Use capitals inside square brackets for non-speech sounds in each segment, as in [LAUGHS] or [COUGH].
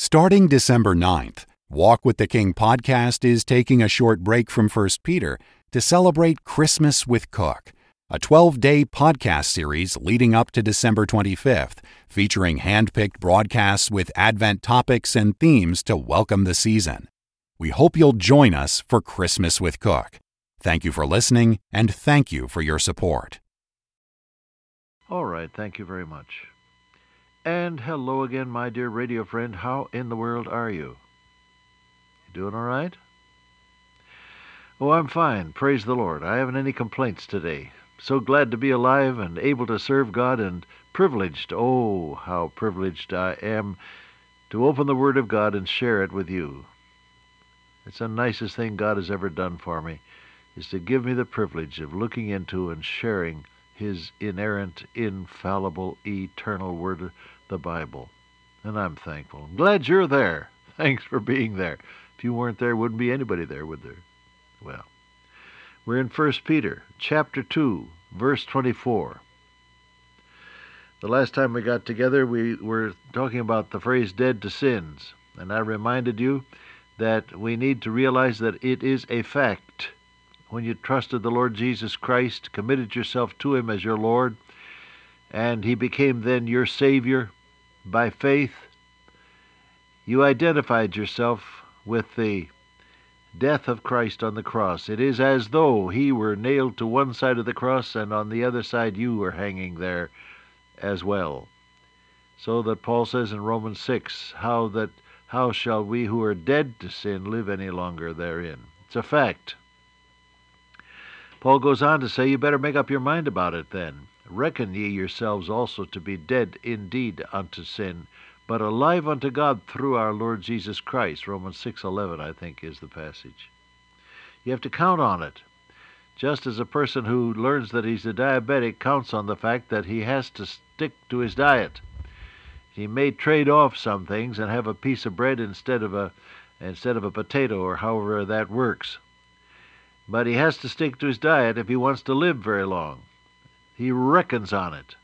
Starting December 9th, Walk with the King podcast is taking a short break from 1 Peter to celebrate Christmas with Cook, a 12 day podcast series leading up to December 25th, featuring hand picked broadcasts with Advent topics and themes to welcome the season. We hope you'll join us for Christmas with Cook. Thank you for listening, and thank you for your support. All right, thank you very much. And hello again, my dear radio friend. How in the world are you? You doing all right? Oh, I'm fine. Praise the Lord. I haven't any complaints today. So glad to be alive and able to serve God and privileged, oh, how privileged I am to open the Word of God and share it with you. It's the nicest thing God has ever done for me, is to give me the privilege of looking into and sharing His inerrant, infallible, eternal Word, the Bible. And I'm thankful. I'm glad you're there. [LAUGHS] Thanks for being there. If you weren't there, wouldn't be anybody there, would there? Well, we're in 1 Peter, chapter 2, verse 24. The last time we got together, we were talking about the phrase dead to sins, and I reminded you that we need to realize that it is a fact. When you trusted the Lord Jesus Christ, committed yourself to Him as your Lord, and He became then your Savior by faith, you identified yourself with the death of Christ on the cross. It is as though He were nailed to one side of the cross, and on the other side you were hanging there as well. So that Paul says in Romans 6, how that how shall we who are dead to sin live any longer therein? It's a fact. Paul goes on to say, You better make up your mind about it then. Reckon ye yourselves also to be dead indeed unto sin, but alive unto God through our Lord Jesus Christ. Romans 6:11 I think is the passage. You have to count on it. Just as a person who learns that he's a diabetic counts on the fact that he has to stick to his diet. He may trade off some things and have a piece of bread instead of a instead of a potato or however that works. But he has to stick to his diet if he wants to live very long. He reckons on it.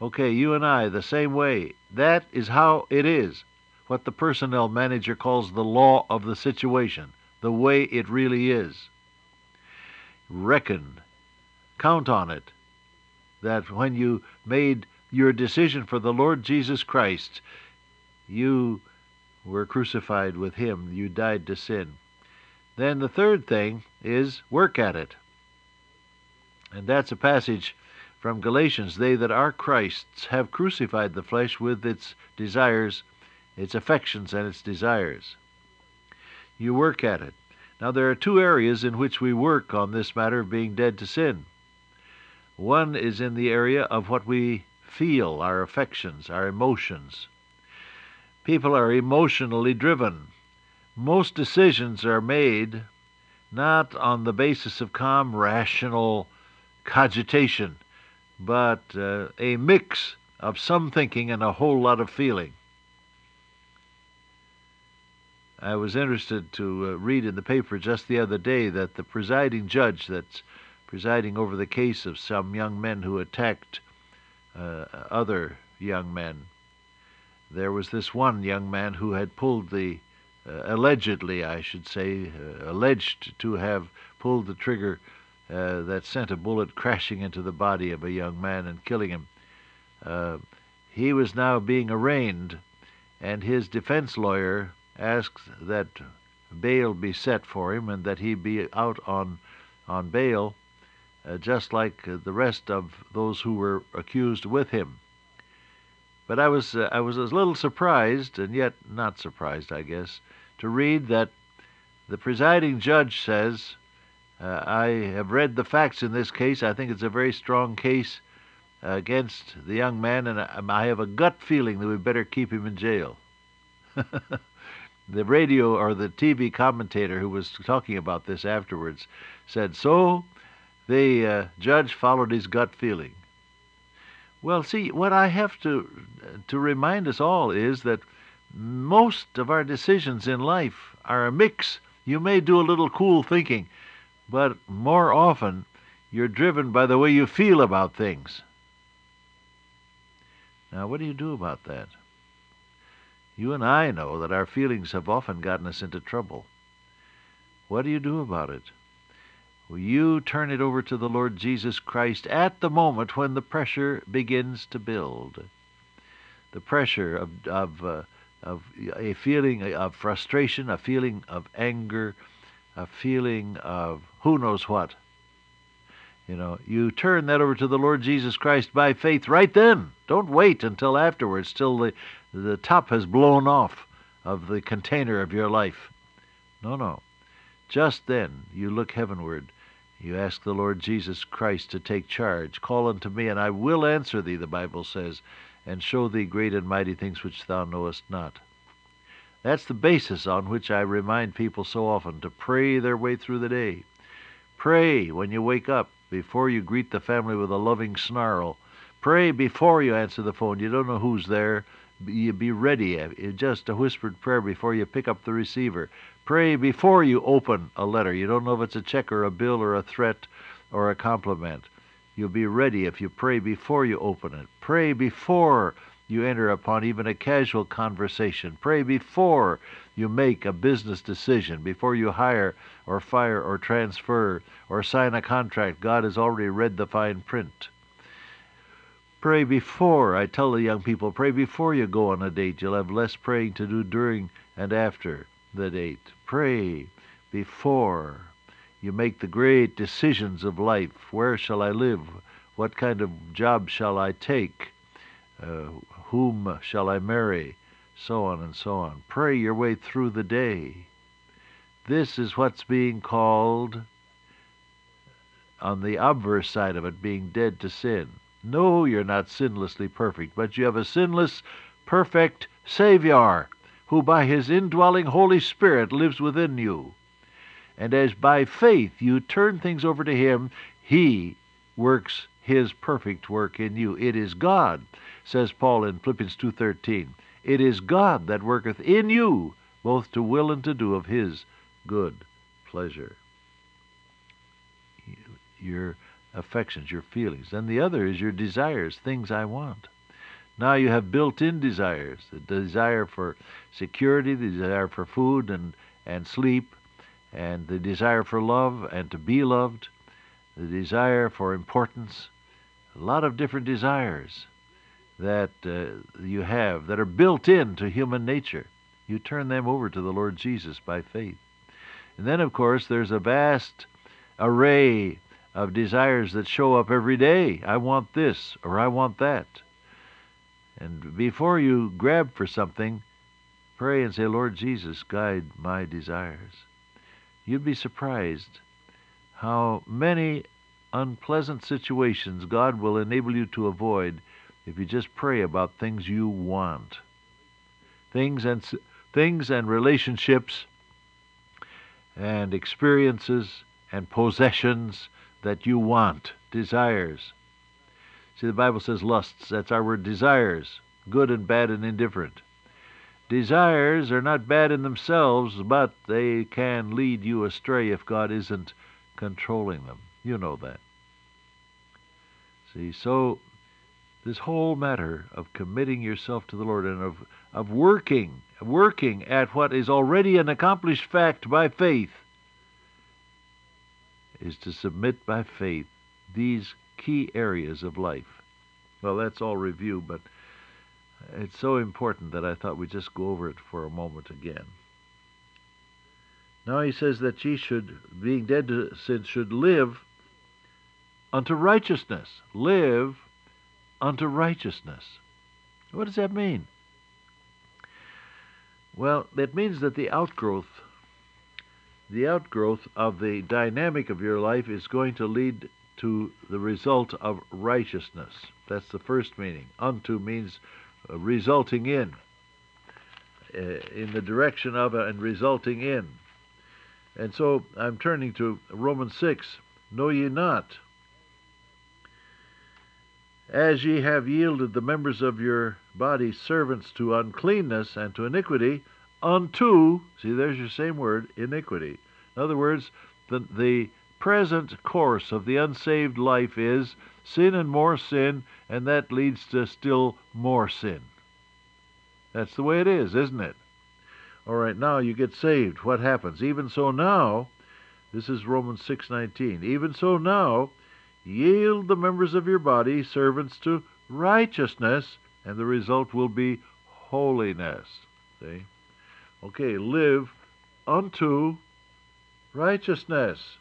Okay, you and I, the same way. That is how it is. What the personnel manager calls the law of the situation, the way it really is. Reckon, count on it, that when you made your decision for the Lord Jesus Christ, you were crucified with him. You died to sin. Then the third thing is work at it. And that's a passage from Galatians. They that are Christ's have crucified the flesh with its desires, its affections, and its desires. You work at it. Now, there are two areas in which we work on this matter of being dead to sin. One is in the area of what we feel, our affections, our emotions. People are emotionally driven. Most decisions are made not on the basis of calm, rational cogitation, but uh, a mix of some thinking and a whole lot of feeling. I was interested to uh, read in the paper just the other day that the presiding judge that's presiding over the case of some young men who attacked uh, other young men. There was this one young man who had pulled the, allegedly, I should say, uh, alleged to have pulled the trigger uh, that sent a bullet crashing into the body of a young man and killing him. Uh, he was now being arraigned, and his defense lawyer asked that bail be set for him and that he be out on on bail uh, just like uh, the rest of those who were accused with him. But I was uh, I was a little surprised, and yet not surprised, I guess, to read that the presiding judge says, uh, "I have read the facts in this case. I think it's a very strong case against the young man, and I, I have a gut feeling that we'd better keep him in jail." [LAUGHS] the radio or the TV commentator who was talking about this afterwards said, "So." the uh, judge followed his gut feeling. Well, see, what I have to to remind us all is that most of our decisions in life are a mix. You may do a little cool thinking, but more often you're driven by the way you feel about things. Now, what do you do about that? You and I know that our feelings have often gotten us into trouble. What do you do about it? You turn it over to the Lord Jesus Christ at the moment when the pressure begins to build. The pressure of, of, uh, of a feeling of frustration, a feeling of anger, a feeling of who knows what. You know, you turn that over to the Lord Jesus Christ by faith right then. Don't wait until afterwards, till the, the top has blown off of the container of your life. No, no. Just then you look heavenward. You ask the Lord Jesus Christ to take charge. Call unto me, and I will answer thee, the Bible says, and show thee great and mighty things which thou knowest not. That's the basis on which I remind people so often to pray their way through the day. Pray when you wake up, before you greet the family with a loving snarl. Pray before you answer the phone. You don't know who's there. You be ready. Eh, eh, just a whispered prayer before you pick up the receiver. Pray before you open a letter. You don't know if it's a check or a bill or a threat or a compliment. You'll be ready if you pray before you open it. Pray before you enter upon even a casual conversation. Pray before you make a business decision, before you hire or fire or transfer or sign a contract. God has already read the fine print. Pray before, I tell the young people, pray before you go on a date. You'll have less praying to do during and after the date. Pray before you make the great decisions of life. Where shall I live? What kind of job shall I take? Uh, whom shall I marry? So on and so on. Pray your way through the day. This is what's being called, on the obverse side of it, being dead to sin. No, you're not sinlessly perfect, but you have a sinless, perfect Savior who by his indwelling Holy Spirit lives within you. And as by faith you turn things over to him, he works his perfect work in you. It is God says Paul in Philippians 2:13, "It is God that worketh in you both to will and to do of his good pleasure." Your affections, your feelings. And the other is your desires, things I want. Now you have built-in desires, the desire for security, the desire for food and, and sleep, and the desire for love and to be loved, the desire for importance, a lot of different desires that uh, you have that are built into human nature. You turn them over to the Lord Jesus by faith. And then, of course, there's a vast array of desires that show up every day. I want this or I want that. And before you grab for something, pray and say, Lord Jesus, guide my desires. You'd be surprised how many unpleasant situations God will enable you to avoid if you just pray about things you want. Things and things and relationships and experiences and possessions that you want, desires. See, the Bible says lusts. That's our word desires, good and bad and indifferent. Desires are not bad in themselves, but they can lead you astray if God isn't controlling them. You know that. See, so this whole matter of committing yourself to the Lord and of, of working, working at what is already an accomplished fact by faith, is to submit by faith these key areas of life. Well, that's all review, but it's so important that I thought we'd just go over it for a moment again. Now he says that ye should, being dead to sin, should live unto righteousness. Live unto righteousness. What does that mean? Well, it means that the outgrowth the outgrowth of the dynamic of your life is going to lead to the result of righteousness. That's the first meaning. Unto means resulting in, uh, in the direction of and resulting in. And so I'm turning to Romans 6. Know ye not as ye have yielded the members of your body servants to uncleanness and to iniquity, unto, see, there's your same word, iniquity. In other words, the, the present course of the unsaved life is sin and more sin, and that leads to still more sin. That's the way it is, isn't it? All right, now you get saved. What happens? Even so now, this is Romans 6:19. Even so now, yield the members of your body servants to righteousness, and the result will be holiness. See? Okay, live unto righteousness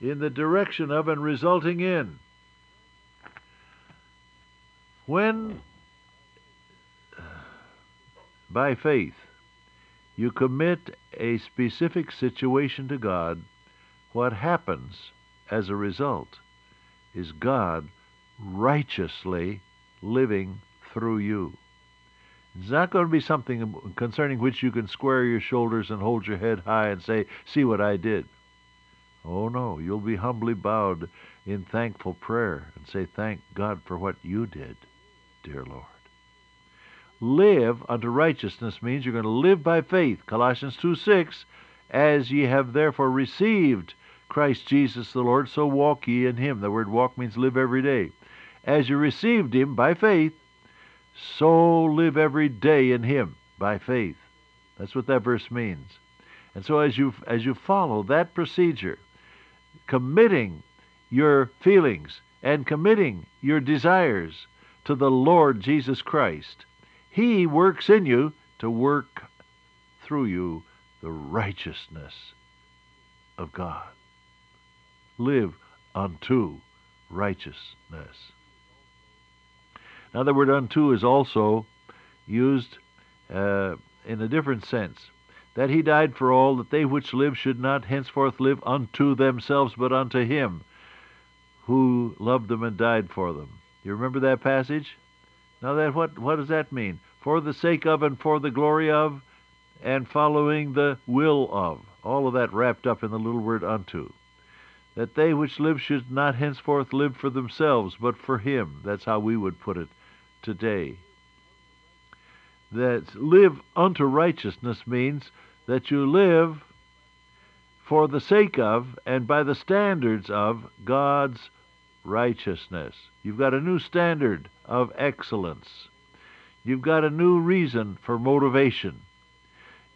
in the direction of and resulting in. When, uh, by faith, you commit a specific situation to God, what happens as a result is God righteously living through you. It's not going to be something concerning which you can square your shoulders and hold your head high and say, See what I did. Oh, no, you'll be humbly bowed in thankful prayer and say, Thank God for what you did, dear Lord. Live unto righteousness means you're going to live by faith. Colossians 2 6, as ye have therefore received Christ Jesus the Lord, so walk ye in him. The word walk means live every day. As you received him by faith, so live every day in him by faith. That's what that verse means. And so as you as you follow that procedure, committing your feelings and committing your desires to the Lord Jesus Christ, he works in you to work through you the righteousness of God. Live unto righteousness. Now, the word unto is also used uh, in a different sense. That he died for all, that they which live should not henceforth live unto themselves, but unto him who loved them and died for them. You remember that passage? Now, that what what does that mean? For the sake of and for the glory of, and following the will of. All of that wrapped up in the little word unto. That they which live should not henceforth live for themselves, but for him. That's how we would put it today. That live unto righteousness means that you live for the sake of and by the standards of God's righteousness. You've got a new standard of excellence. You've got a new reason for motivation.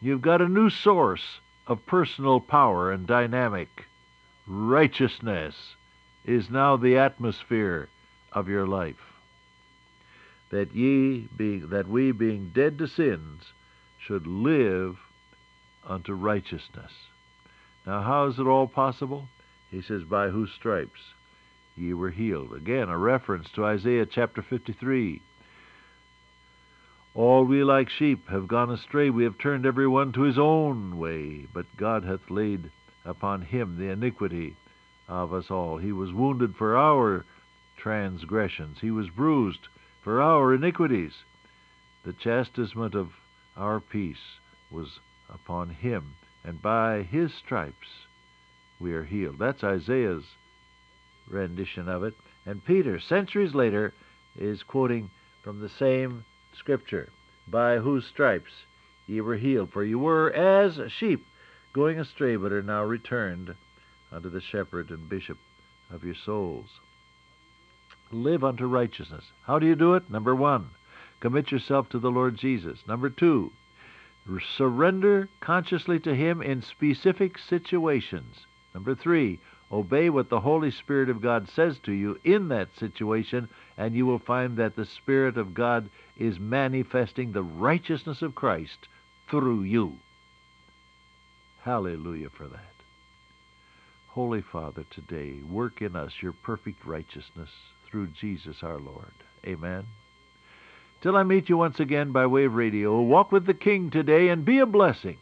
You've got a new source of personal power and dynamic. Righteousness is now the atmosphere of your life that ye being that we being dead to sins should live unto righteousness. Now how is it all possible? He says, By whose stripes ye were healed. Again, a reference to Isaiah chapter 53. All we like sheep have gone astray, we have turned every one to his own way, but God hath laid upon him the iniquity of us all. He was wounded for our transgressions, he was bruised for our iniquities. The chastisement of our peace was upon him, and by his stripes we are healed. That's Isaiah's rendition of it. And Peter, centuries later, is quoting from the same scripture By whose stripes ye were healed, for you were as sheep going astray, but are now returned unto the shepherd and bishop of your souls live unto righteousness. How do you do it? Number one, commit yourself to the Lord Jesus. Number two, surrender consciously to Him in specific situations. Number three, obey what the Holy Spirit of God says to you in that situation, and you will find that the Spirit of God is manifesting the righteousness of Christ through you. Hallelujah for that. Holy Father, today, work in us your perfect righteousness through Jesus our Lord. Amen. Till I meet you once again by way of radio, walk with the King today and be a blessing.